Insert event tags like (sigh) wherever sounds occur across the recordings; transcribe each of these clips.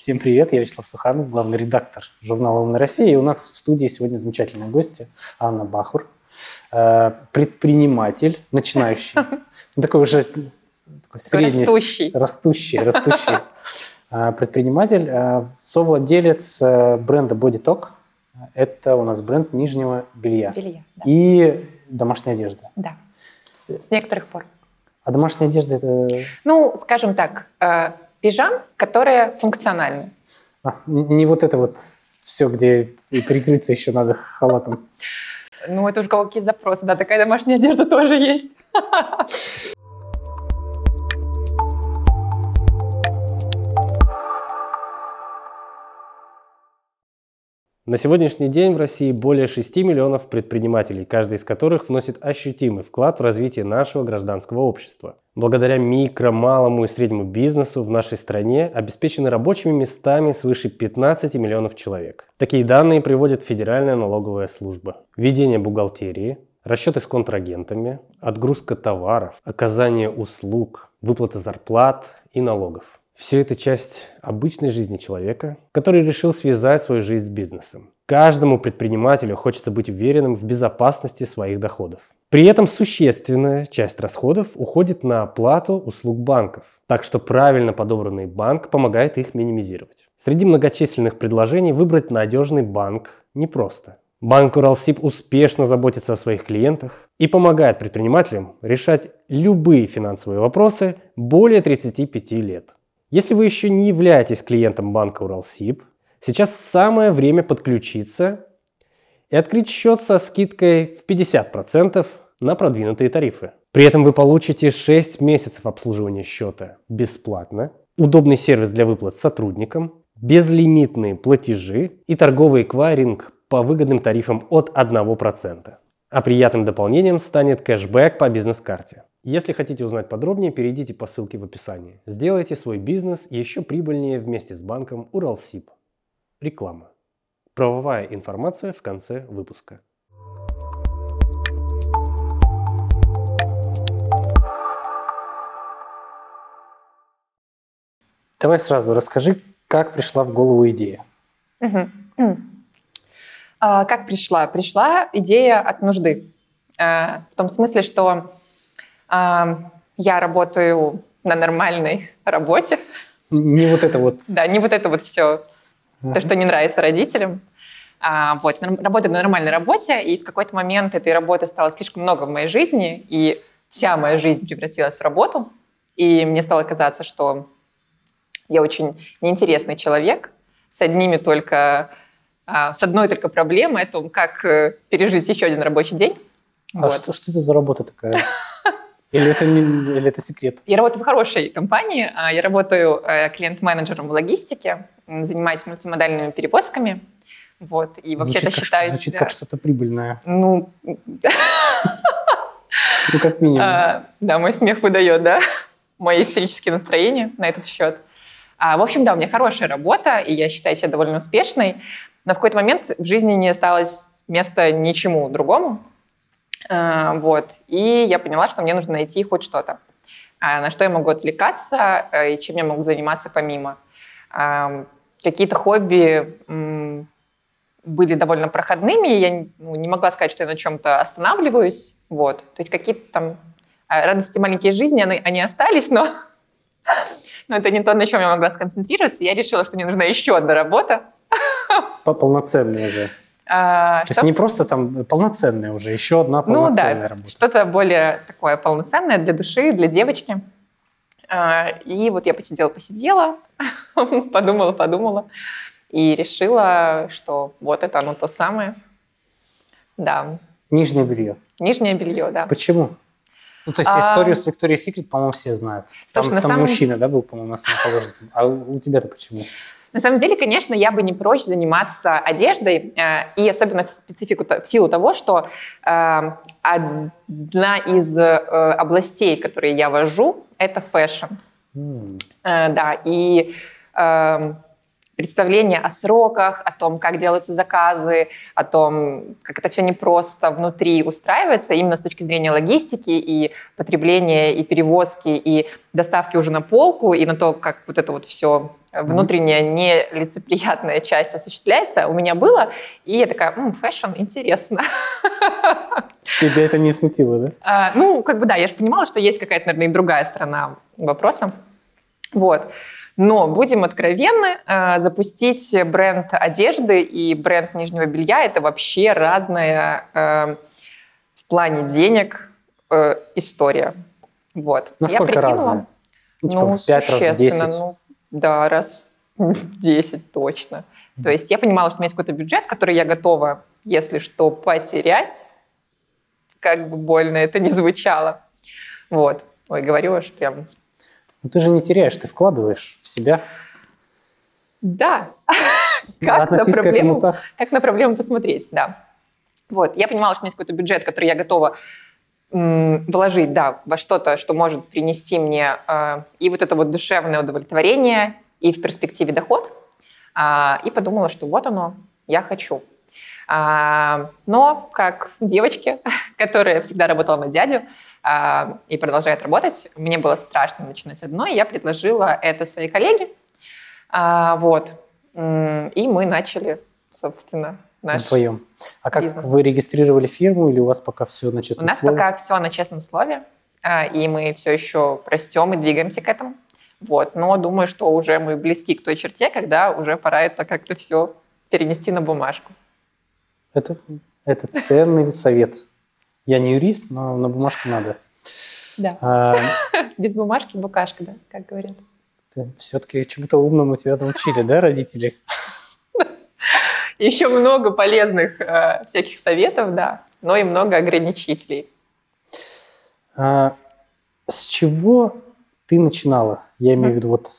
Всем привет, я Вячеслав Суханов, главный редактор журнала «Умная Россия». И у нас в студии сегодня замечательные гости. Анна Бахур, э, предприниматель, начинающий. (laughs) Ну, такой уже такой средний. Растущий. Растущий, растущий (laughs) э, предприниматель, э, совладелец бренда Body Talk. Это у нас бренд нижнего белья. Белья, да. И домашняя одежда. Да, с некоторых пор. А домашняя одежда это... Ну, скажем так, пижам, которые функциональны. А, не вот это вот все, где и прикрыться еще надо халатом. Ну, это уже какие запросы, да, такая домашняя одежда тоже есть. На сегодняшний день в России более 6 миллионов предпринимателей, каждый из которых вносит ощутимый вклад в развитие нашего гражданского общества. Благодаря микро, малому и среднему бизнесу в нашей стране обеспечены рабочими местами свыше 15 миллионов человек. Такие данные приводит Федеральная налоговая служба. Ведение бухгалтерии, расчеты с контрагентами, отгрузка товаров, оказание услуг, выплата зарплат и налогов. Все это часть обычной жизни человека, который решил связать свою жизнь с бизнесом. Каждому предпринимателю хочется быть уверенным в безопасности своих доходов. При этом существенная часть расходов уходит на оплату услуг банков, так что правильно подобранный банк помогает их минимизировать. Среди многочисленных предложений выбрать надежный банк непросто. Банк Уралсиб успешно заботится о своих клиентах и помогает предпринимателям решать любые финансовые вопросы более 35 лет. Если вы еще не являетесь клиентом банка Уралсиб, сейчас самое время подключиться и открыть счет со скидкой в 50% на продвинутые тарифы. При этом вы получите 6 месяцев обслуживания счета бесплатно, удобный сервис для выплат сотрудникам, безлимитные платежи и торговый эквайринг по выгодным тарифам от 1%. А приятным дополнением станет кэшбэк по бизнес-карте. Если хотите узнать подробнее, перейдите по ссылке в описании. Сделайте свой бизнес еще прибыльнее вместе с банком Уралсиб. Реклама. Правовая информация в конце выпуска. Давай сразу расскажи, как пришла в голову идея. А, как пришла? Пришла идея от нужды. А, в том смысле, что я работаю на нормальной (laughs) работе. Не вот это вот. Да, не вот это вот все, то, что не нравится родителям. А, вот, работаю на нормальной работе, и в какой-то момент этой работы стало слишком много в моей жизни, и вся моя жизнь превратилась в работу, и мне стало казаться, что я очень неинтересный человек с одними только, а, с одной только проблемой о том, как э, пережить еще один рабочий день. А вот. что, что это за работа такая? (laughs) Или это, не, или это секрет? Я работаю в хорошей компании. А, я работаю э, клиент-менеджером в логистике, занимаюсь мультимодальными перевозками. Вот, и вообще-то считаю Звучит себя... как что-то прибыльное. Ну... Ну, как минимум. (laughs) А, да, мой смех выдает, да, (laughs) мои истерические настроения на этот счет. А, в общем, да, у меня хорошая работа, и я считаю себя довольно успешной, но в какой-то момент в жизни не осталось места ничему другому. А, вот. И я поняла, что мне нужно найти хоть что-то, а, на что я могу отвлекаться э, и чем я могу заниматься помимо. А, какие-то хобби были довольно проходными, я ну, не могла сказать, что я на чем-то останавливаюсь. Вот. То есть какие-то там радости маленькие жизни, они, они остались, но, (laughs) но это не то, на чем я могла сконцентрироваться. Я решила, что мне нужна еще одна работа. (laughs) Полноценная же. А, То что? есть не просто там полноценная уже, еще одна полноценная ну, да, работа. что-то более такое полноценное для души, для девочки. А, и вот я посидела-посидела, подумала-подумала (laughs) и решила, что вот это оно то самое. Да. Нижнее белье. Нижнее белье, да. Почему? Ну, то есть а... историю с Викторией Секрет, по-моему, все знают. Слушай, там, там самом... мужчина, да, был, по-моему, основоположником. А у тебя-то почему? На самом деле, конечно, я бы не прочь заниматься одеждой, э, и особенно в специфику, в силу того, что э, одна из э, областей, которые я вожу, это fashion. Мм. Да, и представление о сроках, о том, как делаются заказы, о том, как это все непросто внутри устраивается, именно с точки зрения логистики и потребления, и перевозки, и доставки уже на полку, и на то, как вот это вот все внутренняя нелицеприятная (laughs) часть осуществляется, у меня было, и я такая, м, fashion, интересно. Тебя это не смутило, да? А, ну, как бы да, я же понимала, что есть какая-то, наверное, и другая сторона вопроса. Вот. Но будем откровенны, э, запустить бренд одежды и бренд нижнего белья – это вообще разная э, в плане денег э, история. Вот. Насколько Я разная? Ну, типа в 5 раз, в 10? Ну, да, раз в 10 точно. То есть я понимала, что у меня есть какой-то бюджет, который я готова, если что, потерять, как бы больно это не звучало. Вот. Ой, говорю аж прям ну ты же не теряешь, ты вкладываешь в себя. Да. Как на, проблему, так. как на проблему посмотреть, да. Вот, я понимала, что у меня есть какой-то бюджет, который я готова вложить, да, во что-то, что может принести мне э, и вот это вот душевное удовлетворение, и в перспективе доход. Э, и подумала, что вот оно, я хочу. А, но как девочке, (laughs) которая всегда работала на дядю, а, и продолжает работать. Мне было страшно начинать одно, и я предложила это своей коллеге. А, вот. И мы начали, собственно, наш Вдвоем. А как бизнес. вы регистрировали фирму или у вас пока все на честном слове? У нас слове? пока все на честном слове, и мы все еще растем и двигаемся к этому. Вот. Но думаю, что уже мы близки к той черте, когда уже пора это как-то все перенести на бумажку. Это, это ценный совет. Я не юрист, но на бумажку надо. Да. А, (laughs) Без бумажки букашка, да, как говорят. все-таки чему-то умному тебя научили, да, родители? Еще много полезных э, всяких советов, да, но и много ограничителей. А, с чего ты начинала? Я имею в виду, вот,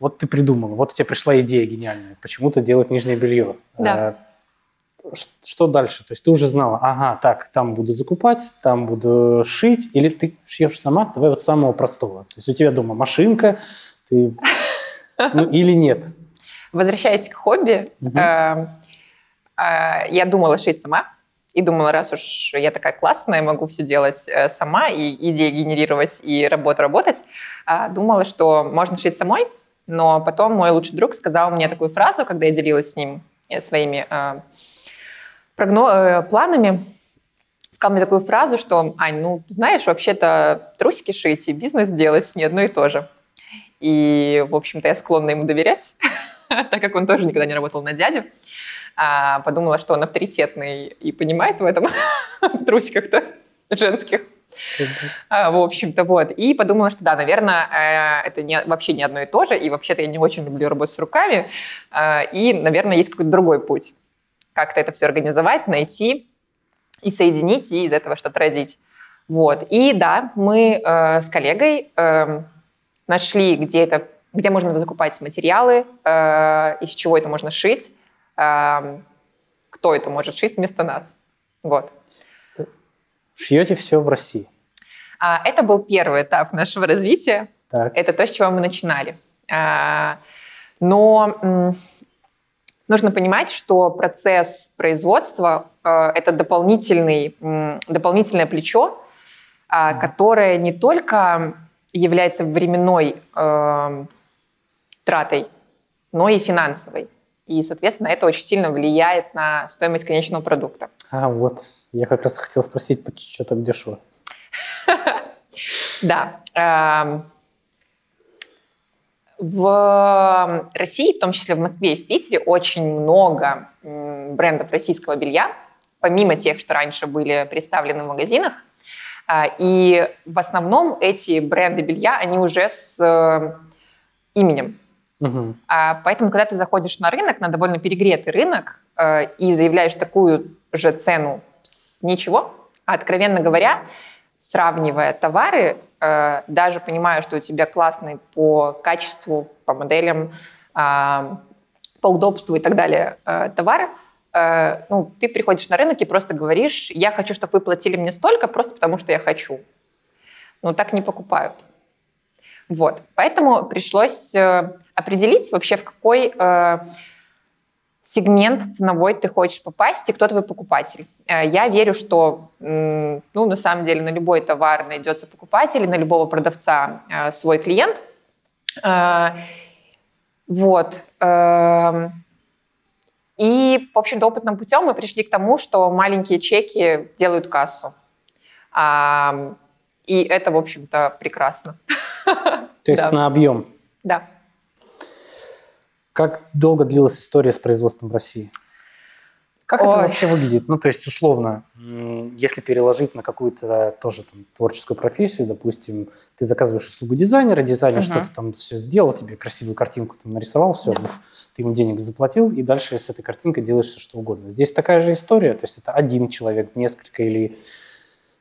вот ты придумала, вот у тебя пришла идея гениальная, почему-то делать нижнее белье. Да. А, что дальше? То есть ты уже знала, ага, так, там буду закупать, там буду шить, или ты шьешь сама? Давай вот самого простого. То есть у тебя дома машинка, ты... Ну, или нет? Возвращаясь к хобби, эм, э, я думала шить сама, и думала, раз уж я такая классная, могу все делать э, сама, и идеи генерировать, и работу работать, а, думала, что можно шить самой, но потом мой лучший друг сказал мне такую фразу, когда я делилась с ним э, своими прогно... Э, планами, сказал мне такую фразу, что, Ань, ну, знаешь, вообще-то трусики шить и бизнес делать не одно и то же. И, в общем-то, я склонна ему доверять, (laughs) так как он тоже никогда не работал на дядю. А, подумала, что он авторитетный и понимает в этом, (laughs) в трусиках-то женских. А, в общем-то, вот. И подумала, что да, наверное, э, это не, вообще не одно и то же, и вообще-то я не очень люблю работать с руками, а, и, наверное, есть какой-то другой путь как-то это все организовать, найти и соединить, и из этого что-то родить. Вот. И да, мы э, с коллегой э, нашли, где, это, где можно закупать материалы, э, из чего это можно шить, э, кто это может шить вместо нас. Вот. Шьете все в России? А, это был первый этап нашего развития. Так. Это то, с чего мы начинали. А, но Нужно понимать, что процесс производства э, – это дополнительный, дополнительное плечо, э, которое не только является временной э, тратой, но и финансовой. И, соответственно, это очень сильно влияет на стоимость конечного продукта. А, вот, я как раз хотел спросить, что так дешево. (laughs) Да. В России, в том числе в Москве и в Питере, очень много брендов российского белья, помимо тех, что раньше были представлены в магазинах. А, и в основном эти бренды белья, они уже с э, именем. Угу. Поэтому, когда ты заходишь на рынок, на довольно перегретый рынок, э, и заявляешь такую же цену с ничего, откровенно говоря, сравнивая товары, даже понимая, что у тебя классный по качеству, по моделям, а, по удобству и так далее э, товар, э, ну, ты приходишь на рынок и просто говоришь, я хочу, чтобы вы платили мне столько, просто потому что я хочу. Но так не покупают. Вот. Поэтому пришлось э, определить вообще, в какой э, сегмент ценовой ты хочешь попасть и кто твой покупатель. Э, я верю, что, ну, на самом деле, на любой товар найдется покупатель, на любого продавца э, свой клиент. Э, вот. Эм, и, в общем-то, опытным путем мы пришли к тому, что маленькие чеки делают кассу. И это, в общем-то, прекрасно. То есть Да. на объем. Да. Как долго длилась история с производством в России? Как это Ой. вообще выглядит? Ну, то есть, условно, если переложить на какую-то тоже там, творческую профессию, допустим, ты заказываешь услугу дизайнера, дизайнер Мгм. что-то там все сделал, тебе красивую картинку там нарисовал, все, Да. ты ему денег заплатил, и дальше с этой картинкой делаешь все, что угодно. Здесь такая же история, то есть это один человек, несколько или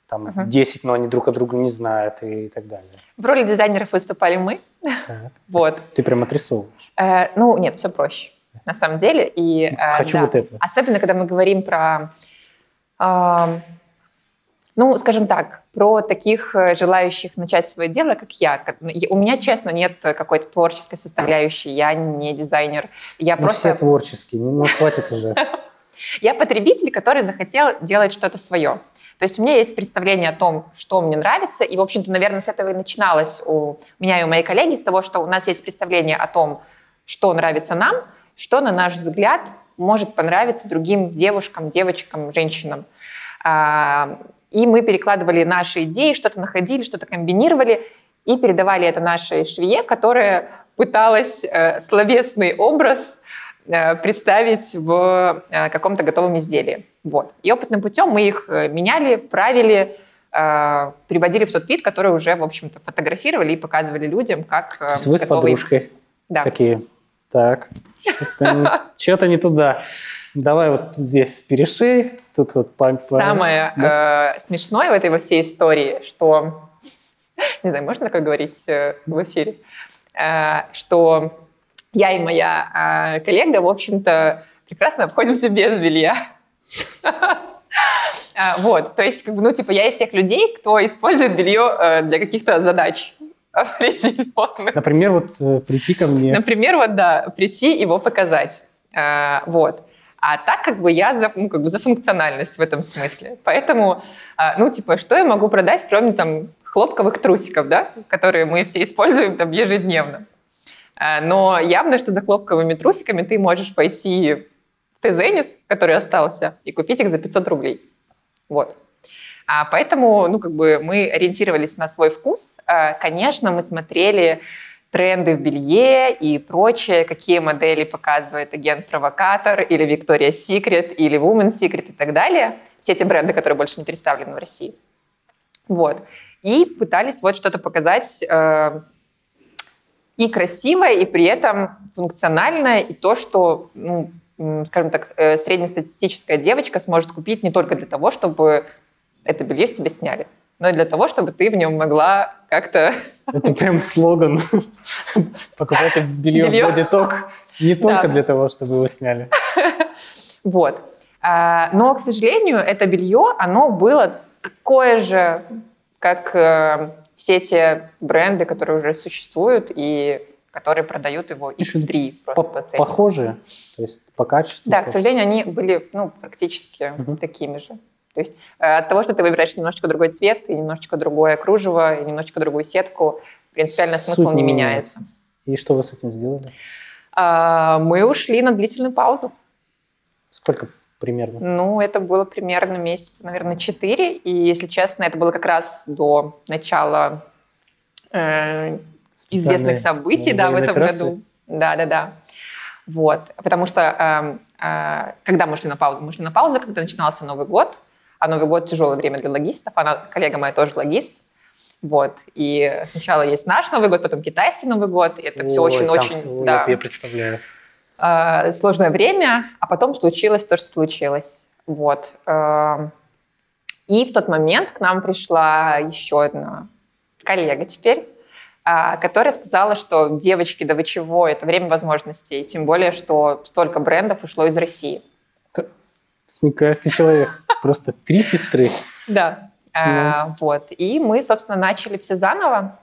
там Мгм. 10, но они друг о друга не знают и так далее. В роли дизайнеров выступали мы. Так. (laughs) Вот. Ты прям отрисовываешь. Э, ну, нет, все проще, на самом деле. И, э, Хочу да. вот это. Особенно, когда мы говорим про, э, ну, скажем так, про таких э, желающих начать свое дело, как я. Как- я- У меня, честно, нет какой-то творческой составляющей. Я не дизайнер. Я Мы просто... все творческие, ну хватит уже. (laughs) Я потребитель, который захотел делать что-то свое. То есть у меня есть представление о том, что мне нравится, и, в общем-то, наверное, с этого и начиналось у меня и у моей коллеги, с того, что у нас есть представление о том, что нравится нам, что, на наш взгляд, может понравиться другим девушкам, девочкам, женщинам. А, И мы перекладывали наши идеи, что-то находили, что-то комбинировали и передавали это нашей швее, которая пыталась э, словесный образ э, представить в э, каком-то готовом изделии. Вот. И опытным путем мы их э, меняли, правили, э, приводили в тот вид, который уже, в общем-то, фотографировали и показывали людям, как То э, есть вы с готовый- подружкой Да. такие, так, что-то не туда. Давай вот здесь перешей, тут вот Самое Да? э, смешное в этой во всей истории, что, (laughs) не знаю, можно такое говорить э, в эфире, Э, что я и моя э, коллега, в общем-то, прекрасно обходимся без белья. А, Вот, то есть, ну, типа, я из тех людей, кто использует белье э, для каких-то задач (laughs) определенных. Например, вот э, прийти ко мне. Например, вот да, прийти его показать. А, вот. А так как бы я за, ну, как бы за функциональность в этом смысле. Поэтому, а, ну, типа, что я могу продать, кроме там хлопковых трусиков, да, которые мы все используем там ежедневно. Но явно, что за хлопковыми трусиками ты можешь пойти Тезенис, который остался, и купить их за 500 рублей. Вот. А поэтому, ну, как бы мы ориентировались на свой вкус. А, Конечно, мы смотрели тренды в белье и прочее, какие модели показывает агент-провокатор или Victoria's Secret или Women's Secret и так далее. Все эти бренды, которые больше не представлены в России. Вот. И пытались вот что-то показать э, и красивое, и при этом функциональное, и то, что, ну, скажем так, э, среднестатистическая девочка сможет купить не только для того, чтобы это белье с тебя сняли, но и для того, чтобы ты в нем могла как-то... (laughs) Это прям слоган. (laughs) Покупайте белье в Белье. бодиток не (laughs) только Да. для того, чтобы его сняли. Вот. А, Но, к сожалению, это белье, оно было такое же, как э, все те бренды, которые уже существуют и которые продают его X3 просто По- по цене. Похожие, то есть по качеству. Да, к просто. сожалению, они были ну, практически Мгм. такими же. То есть э, от того, что ты выбираешь немножечко другой цвет, и немножечко другое кружево, и немножечко другую сетку, принципиально Суть смысл не меняется. И что вы с этим сделали? А, Мы ушли на длительную паузу. Сколько примерно? Ну, это было примерно месяца, наверное, 4. И, если честно, это было как раз до начала э, известных событий да, в этом году. Да, да, да. Вот. Потому что эм, э, когда мы шли на паузу? Мы шли на паузу, когда начинался Новый год. А Новый год тяжелое время для логистов. Она, коллега моя тоже логист. Вот. И сначала есть наш Новый год, потом китайский Новый год. И это все Ой, там очень-очень да, Я, представляю. э, сложное время, а потом случилось то, что случилось. Вот. Эм, И в тот момент к нам пришла еще одна коллега теперь, которая сказала, что девочки, да вы чего, это время возможностей, тем более, что столько брендов ушло из России. Смекастый человек. Просто три сестры. Да. А, Вот. И мы, собственно, начали все заново.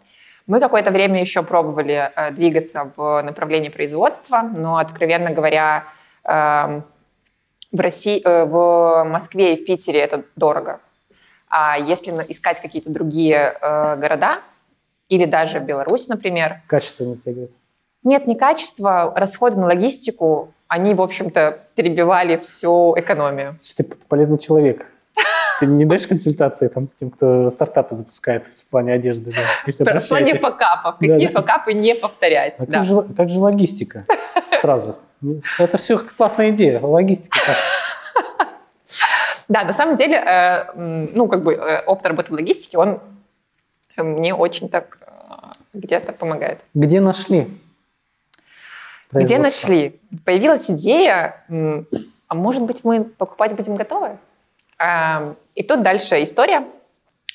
Мы какое-то время еще пробовали э, двигаться в направлении производства, но, откровенно говоря, э, в, России, э, в Москве и в Питере это дорого. А если искать какие-то другие э, города, или даже Беларусь, например... Качество не тягивает? Нет, не качество, расходы на логистику, они, в общем-то, перебивали всю экономию. Ты полезный человек. Ты не даешь консультации там, тем, кто стартапы запускает в плане одежды? Да? (laughs) В плане факапов. Какие да, факапы не повторять. А да. как, же, как же логистика? (laughs) Сразу. Это все классная идея. Логистика? (laughs) Да, на самом деле, э, ну, как бы э, опыт работы в логистике, он мне очень так э, где-то помогает. Где нашли? Где нашли? Появилась идея, а может быть, мы покупать будем готовы? Эм, и тут дальше история.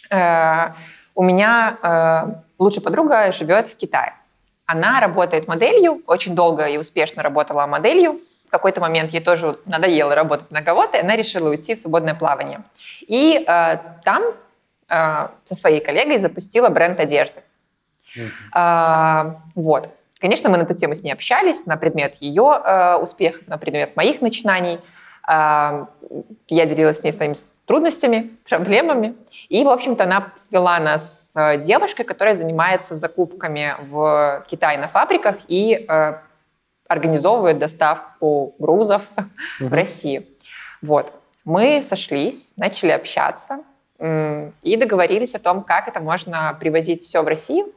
Э, у меня э, лучшая подруга живет в Китае. Она работает моделью, очень долго и успешно работала моделью. В какой-то момент ей тоже надоело работать на кого-то, и она решила уйти в свободное плавание. И э, там э, со своей коллегой запустила бренд одежды. Mm-hmm. Э, вот. Конечно, мы на эту тему с ней общались, на предмет ее э, успехов, на предмет моих начинаний. Э, я делилась с ней своими трудностями, проблемами. И, в общем-то, она свела нас с девушкой, которая занимается закупками в Китае на фабриках и э, организовывает доставку грузов угу. (laughs) в Россию. Вот. Мы сошлись, начали общаться и договорились о том, как это можно привозить все в Россию,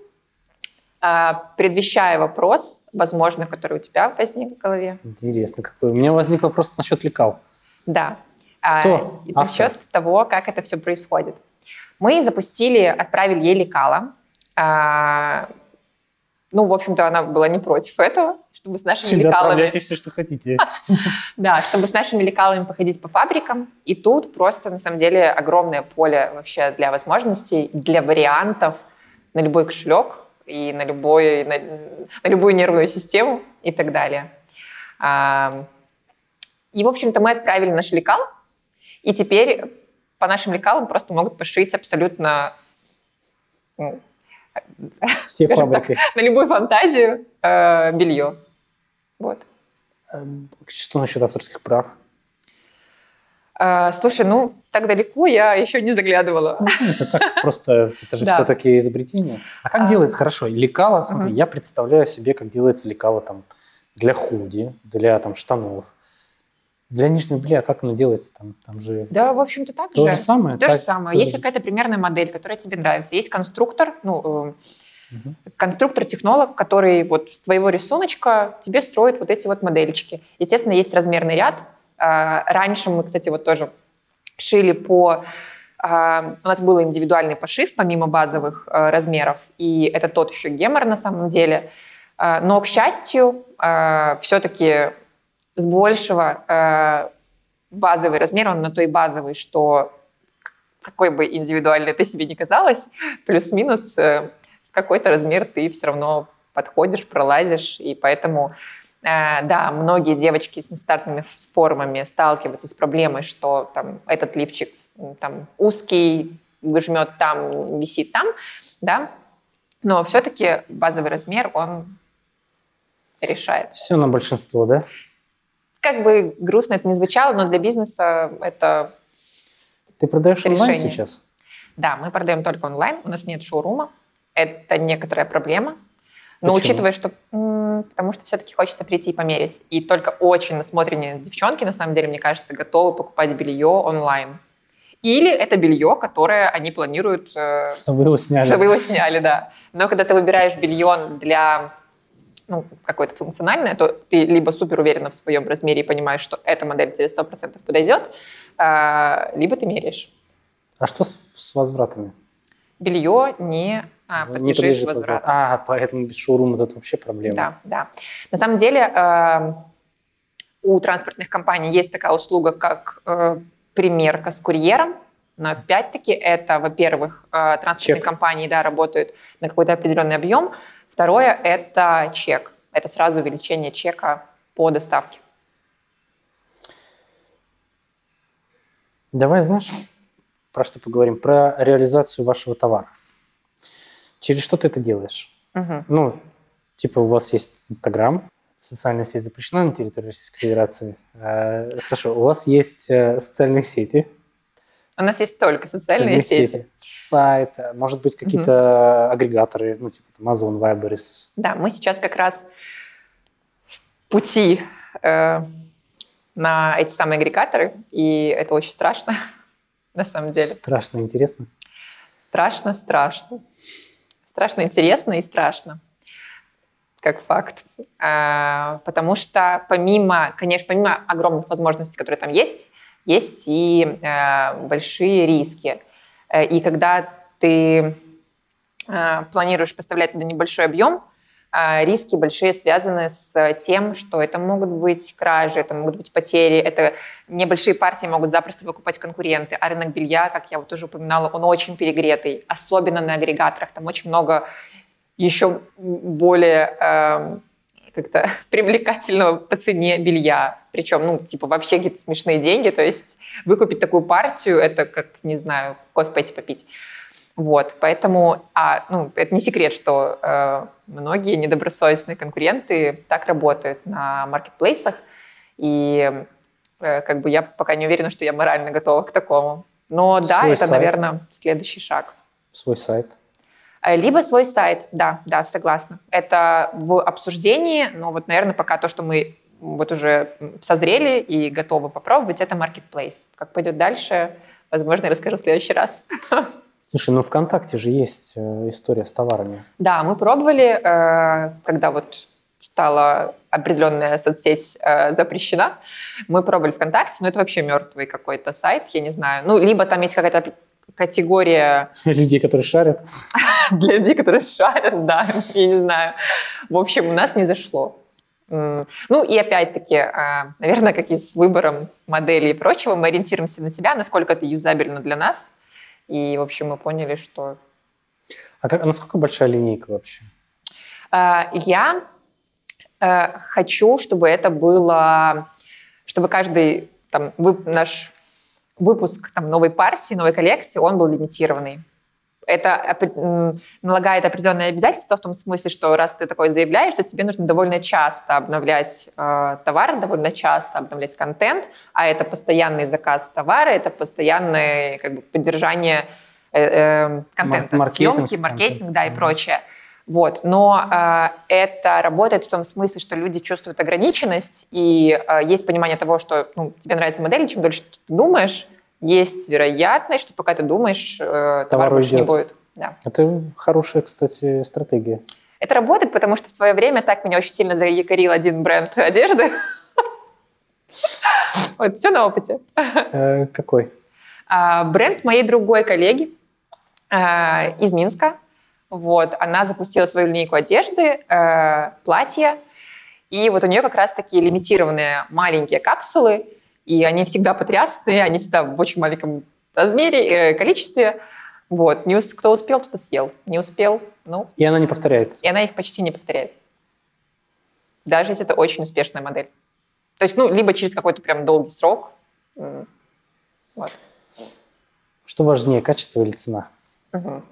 а, предвещая вопрос, возможно, который у тебя возник в голове. Интересно, какой. У меня возник вопрос насчет лекал. Да. А, Кто? А, насчет того, как это все происходит. Мы запустили, отправили ей лекала. Ну, в общем-то, она была не против этого, чтобы с нашими Всегда лекалами... Все, что хотите. (laughs) Да, чтобы с нашими лекалами походить по фабрикам. И тут просто, на самом деле, огромное поле вообще для возможностей, для вариантов на любой кошелек, и на, любой, на, на любую нервную систему и так далее. И, в общем-то, мы отправили наш лекал, и теперь по нашим лекалам просто могут пошить абсолютно все фабрики. Так, на любую фантазию э, белье. Вот. Эм, что насчет авторских прав? Э, слушай, ну, так далеко я еще не заглядывала. Ну, это так, просто, это же (laughs) все-таки изобретение. А как а. делается, хорошо, лекало, смотри, я представляю себе, как делается лекало там для худи, для там штанов. Для нижнего белья как оно делается там? Там же да, в общем-то так то же. же самое. То так, же самое. Есть какая-то примерная модель, которая тебе нравится. Есть конструктор, ну, угу. конструктор-технолог, который вот с твоего рисуночка тебе строит вот эти вот модельчики. Естественно, есть размерный ряд. А, раньше мы, кстати, вот тоже шили по... Uh, у нас был индивидуальный пошив помимо базовых uh, размеров, и это тот еще гемор на самом деле. Uh, но, к счастью, все-таки с большего базовый размер, он на той базовый, что какой бы индивидуальный ты себе не казалось, плюс-минус какой-то размер ты все равно подходишь, пролазишь, и поэтому Э, да, многие девочки с нестартными формами сталкиваются с проблемой, что там этот лифчик там узкий, жмет там, висит там, да, но все-таки базовый размер, он решает. Все на большинство, да? Как бы грустно это не звучало, но для бизнеса это Ты продаешь решение. онлайн сейчас? Да, мы продаем только онлайн, у нас нет шоурума, это некоторая проблема, но Почему? учитывая, что... Потому что все-таки хочется прийти и померить. И только очень насмотренные девчонки, на самом деле, мне кажется, готовы покупать белье онлайн. Или это белье, которое они планируют... Э, чтобы его сняли. Чтобы его сняли, да. Но когда ты выбираешь белье для ну, какое-то функциональное, то ты либо супер уверена в своем размере и понимаешь, что эта модель тебе 100% подойдет, э, либо ты меряешь. А что с, с возвратами? Белье не а, не подлежит возврату. А, поэтому без шоурума тут вообще проблема. Да, да. На самом деле э, у транспортных компаний есть такая услуга, как э, примерка с курьером, но опять-таки это, во-первых, э, транспортные чек. компании да, работают на какой-то определенный объем. Второе – это чек. Это сразу увеличение чека по доставке. Давай, знаешь, про что поговорим? Про реализацию вашего товара. через что ты это делаешь? Мгм. Ну, типа у вас есть Инстаграм, социальная сеть запрещена на территории Российской Федерации. Э, Хорошо, у вас есть э, социальные сети. У нас есть только социальные сети. Сайт, э, может быть, какие-то агрегаторы, ну, типа Amazon, Wildberries. Да, мы сейчас как раз в пути э, на эти самые агрегаторы, и это очень страшно, (laughs) на самом деле. Страшно интересно. Страшно, страшно. Страшно, интересно и страшно, как факт. А, Потому что помимо, конечно, помимо огромных возможностей, которые там есть, есть и э, большие риски. Э, И когда ты э, планируешь поставлять туда небольшой объем, риски большие связаны с тем, что это могут быть кражи, это могут быть потери, это небольшие партии могут запросто выкупать конкуренты. А рынок белья, как я вот уже упоминала, он очень перегретый, особенно на агрегаторах. Там очень много еще более эм, как-то (laughs) привлекательного по цене белья. Причем, ну, типа, вообще какие-то смешные деньги. То есть выкупить такую партию, это как, не знаю, кофе пойти попить. Вот, поэтому, а, ну, это не секрет, что э, многие недобросовестные конкуренты так работают на маркетплейсах, и э, как бы я пока не уверена, что я морально готова к такому. Но да, Свой это, сайт. наверное, следующий шаг. Свой сайт. Э, Либо свой сайт, да, да, согласна. Это в обсуждении, но вот, наверное, пока то, что мы вот уже созрели и готовы попробовать, это marketplace. Как пойдет дальше, возможно, я расскажу в следующий раз. Слушай, ну ВКонтакте же есть э, история с товарами. Да, мы пробовали, э, когда вот стала определенная соцсеть э, запрещена, мы пробовали ВКонтакте, но это вообще мертвый какой-то сайт, я не знаю. Ну, либо там есть какая-то категория (laughs) Людей, которые шарят. (laughs) для людей, которые шарят, да, (laughs) я не знаю. В общем, у нас не зашло. Ну и опять-таки, э, наверное, как и с выбором моделей и прочего, мы ориентируемся на себя, насколько это юзабельно для нас. И, в общем, мы поняли, что А, как, а насколько большая линейка вообще? э, я э, хочу, чтобы это было, чтобы каждый там, наш выпуск там, новой партии, новой коллекции, он был лимитированный. Это налагает определенные обязательства в том смысле, что раз ты такое заявляешь, то тебе нужно довольно часто обновлять э, товар, довольно часто обновлять контент, а это постоянный заказ товара, это постоянное как бы, поддержание э, э, контента, маркетинг, съемки, маркетинг, контент, да, и прочее. Вот. Но э, это работает в том смысле, что люди чувствуют ограниченность, и э, есть понимание того, что ну, тебе нравится модель, чем дольше ты думаешь, есть вероятность, что пока ты думаешь, э, товар, Товар больше не будет. Да. Это хорошая, кстати, стратегия. Это работает, потому что в свое время так меня очень сильно заякорил один бренд одежды. (laughs) Вот, все на опыте. Э, какой? А, Бренд моей другой коллеги а, из Минска. Вот, она запустила свою линейку одежды, э, платья, и вот у нее как раз такие лимитированные маленькие капсулы, и они всегда потрясные, они всегда в очень маленьком размере, э, количестве. Вот, не кто успел, и съел. Не успел, ну, И она не повторяется. и она их почти не повторяет. Даже если это очень успешная модель. То есть, ну, либо через какой-то прям долгий срок. Вот. Что важнее, качество или цена? Мгм.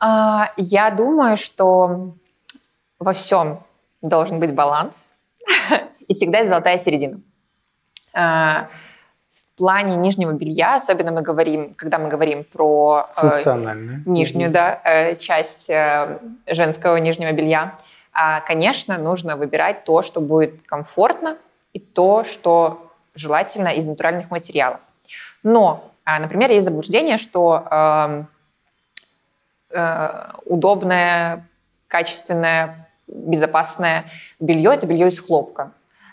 А, Я думаю, что во всем должен быть баланс (laughs) и всегда есть золотая середина. А, В плане нижнего белья, особенно мы говорим, когда мы говорим про э, нижнюю да, э, часть э, женского нижнего белья, а, конечно, нужно выбирать то, что будет комфортно, и то, что желательно из натуральных материалов. Но, а, например, есть заблуждение, что эм, удобное, качественное, безопасное белье – это белье из хлопка.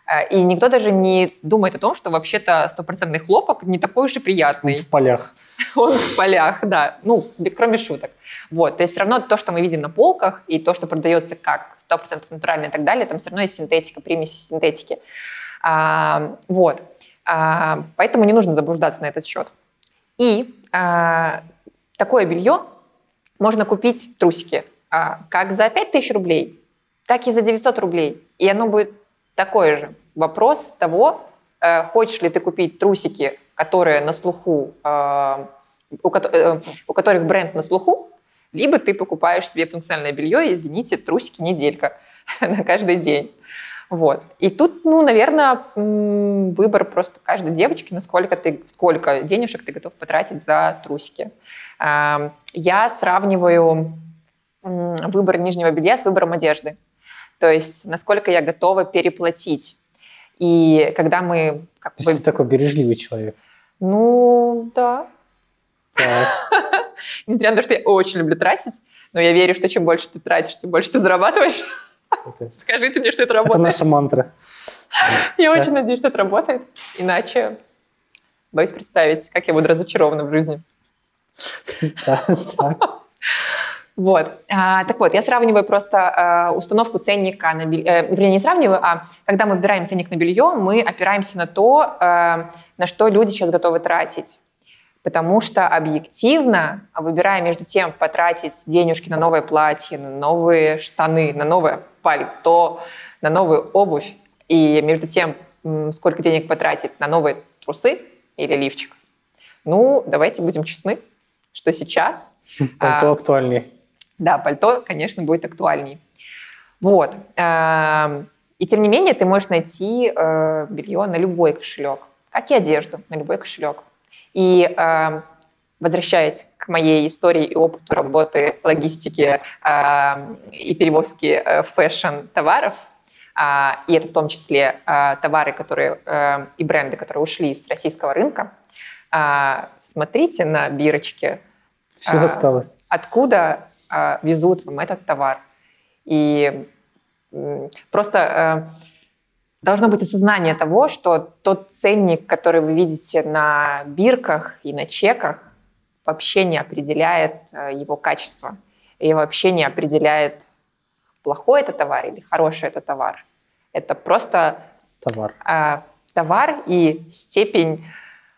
Э, И никто даже не думает о том, что вообще-то стопроцентный хлопок не такой уж и приятный. В полях. (laughs) Он в полях, да. Ну, кроме шуток. Вот. То есть все равно то, что мы видим на полках, и то, что продается как 100% натурально и так далее, там все равно есть синтетика, примеси синтетики. А, вот. А, поэтому не нужно заблуждаться на этот счет. И а, такое белье можно купить, трусики, а, как за 5000 рублей, так и за 900 рублей. И оно будет такое же. Вопрос того, э, хочешь ли ты купить трусики, которые на слуху, э, у, кото- э, у которых бренд на слуху, Либо ты покупаешь себе функциональное белье, извините, трусики неделька (laughs) на каждый день. Вот. И тут, ну, наверное, выбор просто каждой девочки, насколько ты, сколько денежек ты готов потратить за трусики. Я сравниваю выбор нижнего белья с выбором одежды. То есть, насколько я готова переплатить. И когда мы... Как То бы... есть ты такой бережливый человек. Ну, да. Несмотря на то, что я очень люблю тратить, но я верю, что чем больше ты тратишь, тем больше ты зарабатываешь. (laughs) Скажите мне, что это работает. Это наша мантра. (laughs) Я очень надеюсь, что это работает. Иначе боюсь представить, как я буду разочарована в жизни. (laughs) Вот. А, так вот, я сравниваю просто а, установку ценника на белье. Э, вернее, не сравниваю, а когда мы выбираем ценник на белье, мы опираемся на то, э, на что люди сейчас готовы тратить. Потому что объективно, выбирая между тем потратить денежки на новое платье, на новые штаны, на новое пальто, на новую обувь, и между тем, сколько денег потратить на новые трусы или лифчик, ну, давайте будем честны, что сейчас... Пальто а, актуальнее. Да, пальто, конечно, будет актуальней. Вот. А, и тем не менее, ты можешь найти э, белье на любой кошелек, как и одежду на любой кошелек. И э, возвращаясь к моей истории и опыту работы в логистике э, и перевозки э, фэшн-товаров, э, и это в том числе э, товары которые, и бренды, которые ушли с российского рынка, э, смотрите на бирочке. Все э, осталось. Откуда везут вам этот товар. И просто... Э, Должно быть осознание того, что тот ценник, который вы видите на бирках и на чеках, вообще не определяет э, его качество. И вообще не определяет, плохой это товар или хороший это товар. Это просто товар, э, товар и степень,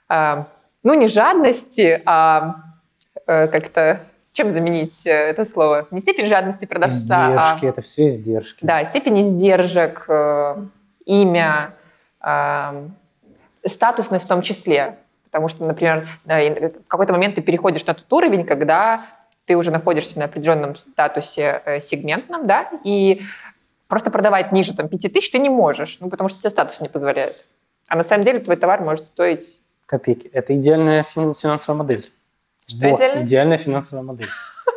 э, ну не жадности, а э, как-то чем заменить э, это слово? Не степень жадности продавца, а издержки, а... это все издержки. Да, степень издержек, э, имя, э, статусность в том числе. Потому что, например, в какой-то момент ты переходишь на тот уровень, когда ты уже находишься на определенном статусе э, сегментном, да, и просто продавать ниже там, 5 тысяч ты не можешь, ну, потому что тебе статус не позволяет. А на самом деле твой товар может стоить... Копейки. Это идеальная финансовая модель. Что вот, идеальная? идеальная финансовая модель.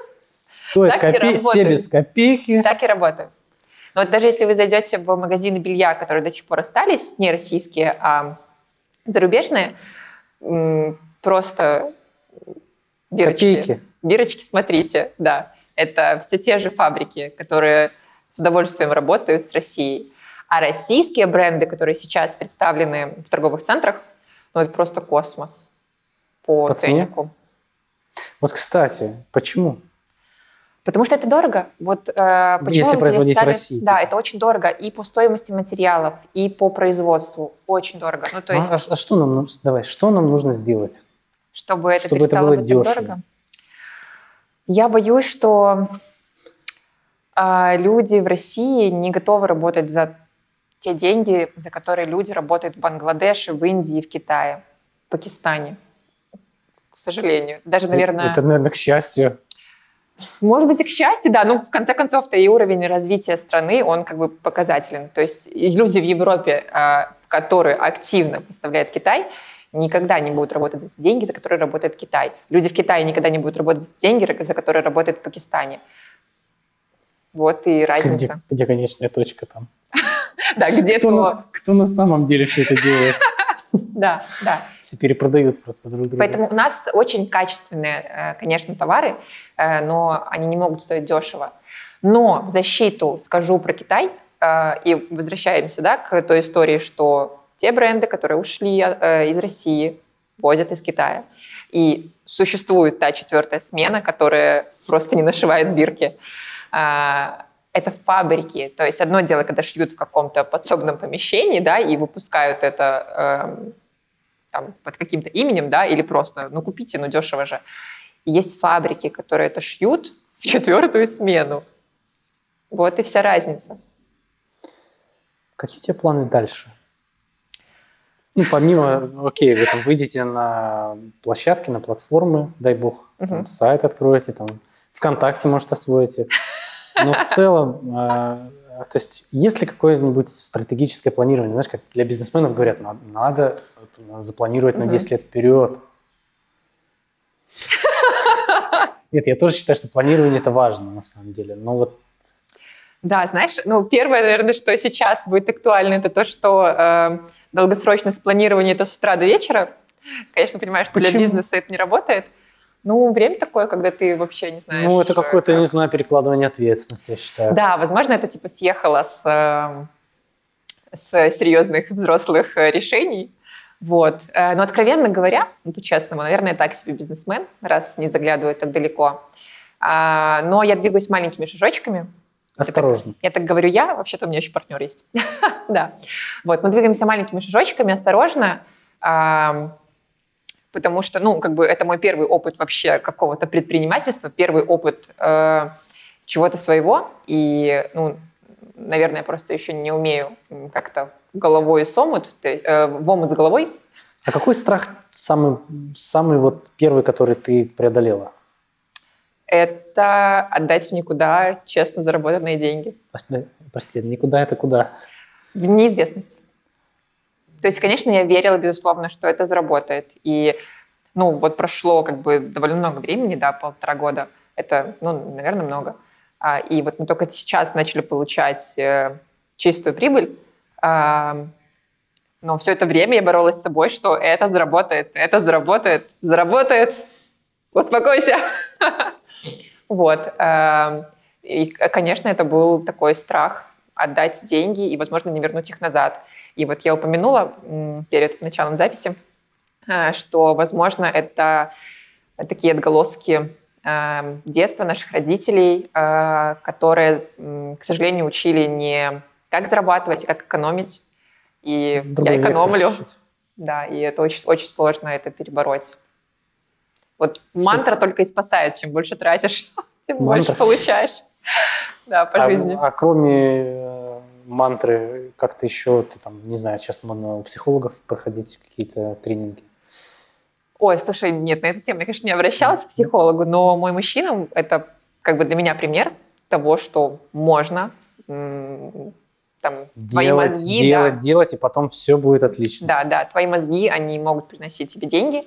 (laughs) Стоит копейки, все без копейки. Так и работает. Но вот даже если вы зайдете в магазины белья, которые до сих пор остались, не российские, а зарубежные, просто бирочки. Копейки. Бирочки, смотрите, да. Это все те же фабрики, которые с удовольствием работают с Россией. А российские бренды, которые сейчас представлены в торговых центрах, ну это просто космос по, по ценнику. Вот, кстати, почему? Потому что это дорого. Вот, э, почему Если производить в России. Да, типа. это очень дорого и по стоимости материалов, и по производству. Очень дорого. Ну, то есть... а, а что нам нужно? Давай, что нам нужно сделать? Чтобы это чтобы перестало это было быть дешево. дорого? Я боюсь, что э, люди в России не готовы работать за те деньги, за которые люди работают в Бангладеше, в Индии, в Китае, в Пакистане. К сожалению. Даже, наверное... Это, наверное, к счастью. Может быть, и к счастью, да. Ну, в конце концов-то и уровень развития страны, он как бы показателен. То есть люди в Европе, а, которые активно поставляют Китай, никогда не будут работать за деньги, за которые работает Китай. Люди в Китае никогда не будут работать за деньги, за которые работают в Пакистане. Вот и разница. Где, где конечная точка там? (laughs) Да, где кто, кто на самом деле все это делает? (laughs) Да, да. Все перепродают просто друг друга. Поэтому у нас очень качественные, э, конечно, товары, э, но они не могут стоить дешево. Но в защиту скажу про Китай, э, и возвращаемся да, к той истории, что те бренды, которые ушли из России, возят из Китая. И существует та четвертая смена, которая просто не нашивает бирки это фабрики. То есть одно дело, когда шьют в каком-то подсобном помещении, да, и выпускают это э, там, под каким-то именем, да, или просто, ну, купите, ну, дешево же. есть фабрики, которые это шьют в четвертую смену. Вот и вся разница. Какие у тебя планы дальше? Ну, помимо, окей, вы там выйдете на площадки, на платформы, дай бог, угу. там, сайт откроете, там, ВКонтакте может освоите. Но в целом, э, то есть есть ли какое-нибудь стратегическое планирование? Знаешь, как для бизнесменов говорят, надо, надо запланировать на 10 лет вперед. Нет, я тоже считаю, что планирование это важно на самом деле. Но вот да, знаешь, ну, первое, наверное, что сейчас будет актуально, это то, что э, долгосрочное планирование это с утра до вечера. Конечно, понимаешь, что Почему? для бизнеса это не работает. Ну, время такое, когда ты вообще не знаешь... Ну, это какое-то, как... не знаю, перекладывание ответственности, я считаю. Да, возможно, это типа съехало с, э, с серьезных взрослых э, решений. Вот. Э, но, откровенно говоря, ну, по-честному, наверное, так себе бизнесмен, раз не заглядывает так далеко. А, но я двигаюсь маленькими шажочками, Осторожно. Я так, я так говорю я, вообще-то у меня еще партнер есть. (laughs) да. Вот, мы двигаемся маленькими шажочками, осторожно, потому что, ну, как бы это мой первый опыт вообще какого-то предпринимательства, первый опыт э, чего-то своего, и, ну, наверное, я просто еще не умею как-то головой с омут, э, в омут с головой. А какой страх самый, самый вот первый, который ты преодолела? это отдать в никуда честно заработанные деньги. Прости, никуда это куда? В неизвестность. То есть, конечно, я верила, безусловно, что это заработает. И, ну, вот прошло как бы довольно много времени, да, полтора года. Это, ну, наверное, много. А, и вот мы только сейчас начали получать э, чистую прибыль. А, но все это время я боролась с собой, что это заработает, это заработает, заработает. Успокойся. (laughs) Вот. Эм, и, конечно, это был такой страх отдать деньги и, возможно, не вернуть их назад. И вот я упомянула перед началом записи, э, что, возможно, это такие отголоски эм, детства наших родителей, э, которые, к сожалению, учили не как зарабатывать, а как экономить. И Другой я экономлю. Да, и это очень, очень сложно это перебороть. Вот что? мантра только и спасает. Чем больше тратишь, (laughs) тем Мантра. больше получаешь. (laughs) Да, по а, жизни. А кроме э, мантры, как-то еще, ты там, не знаю, сейчас можно у психологов проходить какие-то тренинги? Ой, слушай, нет, на эту тему я, конечно, не обращалась к психологу, но мой мужчина – это как бы для меня пример того, что можно там, делать, твои мозги... Делать, да, делать, и потом все будет отлично. Да, да, твои мозги, они могут приносить тебе деньги,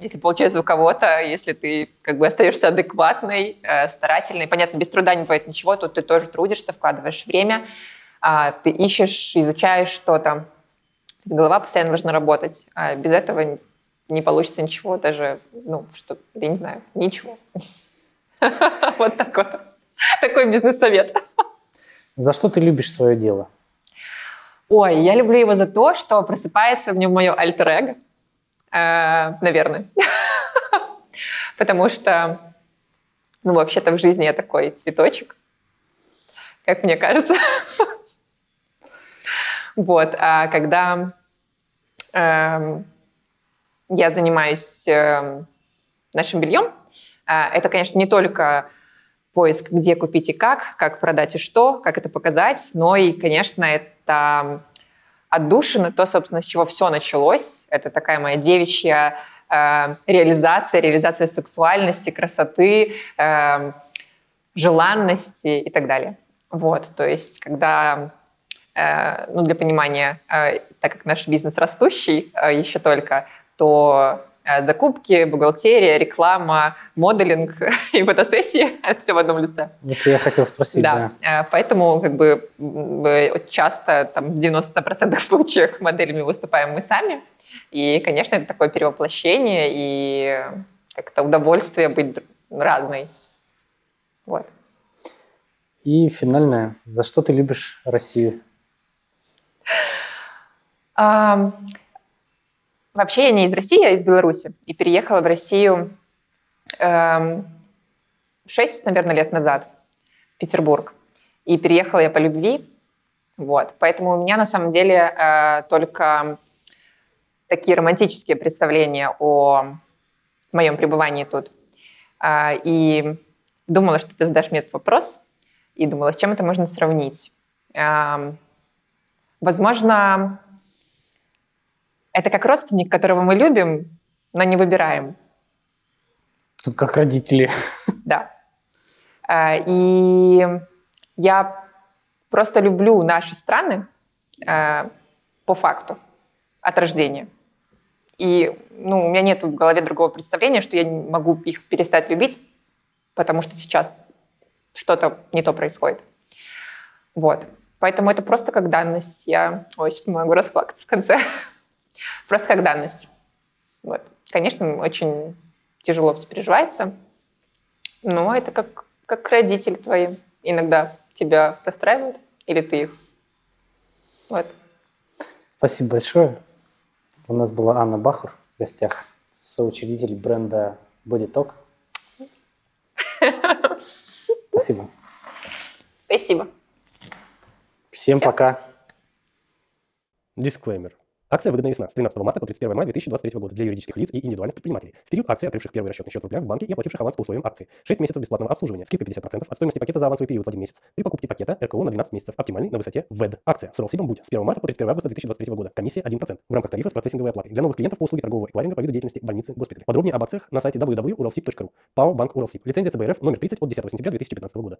если получается у кого-то, если ты как бы остаешься адекватной, э, старательной, понятно, без труда не бывает ничего, тут ты тоже трудишься, вкладываешь время, э, ты ищешь, изучаешь что-то. Голова постоянно должна работать. А без этого не получится ничего, даже, ну, что, я не знаю, ничего. (laughs) Вот так вот. Такой бизнес-совет. За что ты любишь свое дело? Ой, я люблю его за то, что просыпается в нем мое альтер-эго наверное. (laughs) Потому что, ну, вообще-то в жизни я такой цветочек, как мне кажется. (laughs) Вот, а когда э, я занимаюсь э, нашим бельем, э, это, конечно, не только поиск, где купить и как, как продать и что, как это показать, но и, конечно, это отдушина, то, собственно, с чего все началось. Это такая моя девичья э, реализация, реализация сексуальности, красоты, э, желанности и так далее. Вот, то есть, когда, э, ну, для понимания, э, так как наш бизнес растущий э, еще только, то закупки, бухгалтерия, реклама, моделинг (laughs) и фотосессии. (laughs) Это все в одном лице. Это я хотел спросить, да. да. Э, поэтому как бы часто, там, в 90% (laughs) случаев моделями выступаем мы сами. И, конечно, это такое перевоплощение и как-то удовольствие быть разной. Вот. И финальное. За что ты любишь Россию? Вообще я не из России, а из Беларуси. И переехала в Россию эм, 6, наверное, лет назад в Петербург. И переехала я по любви. Вот. Поэтому у меня на самом деле э, только такие романтические представления о моем пребывании тут. Э, и думала, что ты задашь мне этот вопрос. И думала, с чем это можно сравнить. Э, возможно, это как родственник, которого мы любим, но не выбираем. Тут как родители. Да. А, И я просто люблю наши страны а, по факту от рождения. И ну, у меня нет в голове другого представления, что я не могу их перестать любить, потому что сейчас что-то не то происходит. Вот. Поэтому это просто как данность. Я сейчас могу расплакаться в конце. Просто как данность. Вот. Конечно, очень тяжело все переживается, но это как, как родители твои. Иногда тебя расстраивают, или ты их. Вот. Спасибо большое. У нас была Анна Бахур в гостях, соучредитель бренда Body Talk. Спасибо. Спасибо. Всем Всем. пока. Дисклеймер. Акция выгодна весна с 13 марта по 31 мая 2023 года для юридических лиц и индивидуальных предпринимателей. В период акции, открывших первый расчетный счет в рублях в банке и оплативших аванс по условиям акции. 6 месяцев бесплатного обслуживания. Скидка 50% от стоимости пакета за авансовый период в один месяц. При покупке пакета РКО на 12 месяцев. Оптимальный на высоте ВЭД. Акция. С Уралсибом будет с 1 марта по 31 августа 2023 года. Комиссия 1%. В рамках тарифа с процессинговой оплатой. Для новых клиентов по услуге торгового эквайринга по виду деятельности больницы, госпитали. Подробнее об акциях на сайте www.uralsib.ru. ПАО Банк Уралсиб. Лицензия ЦБРФ номер 30 от 10 сентября 2015 года.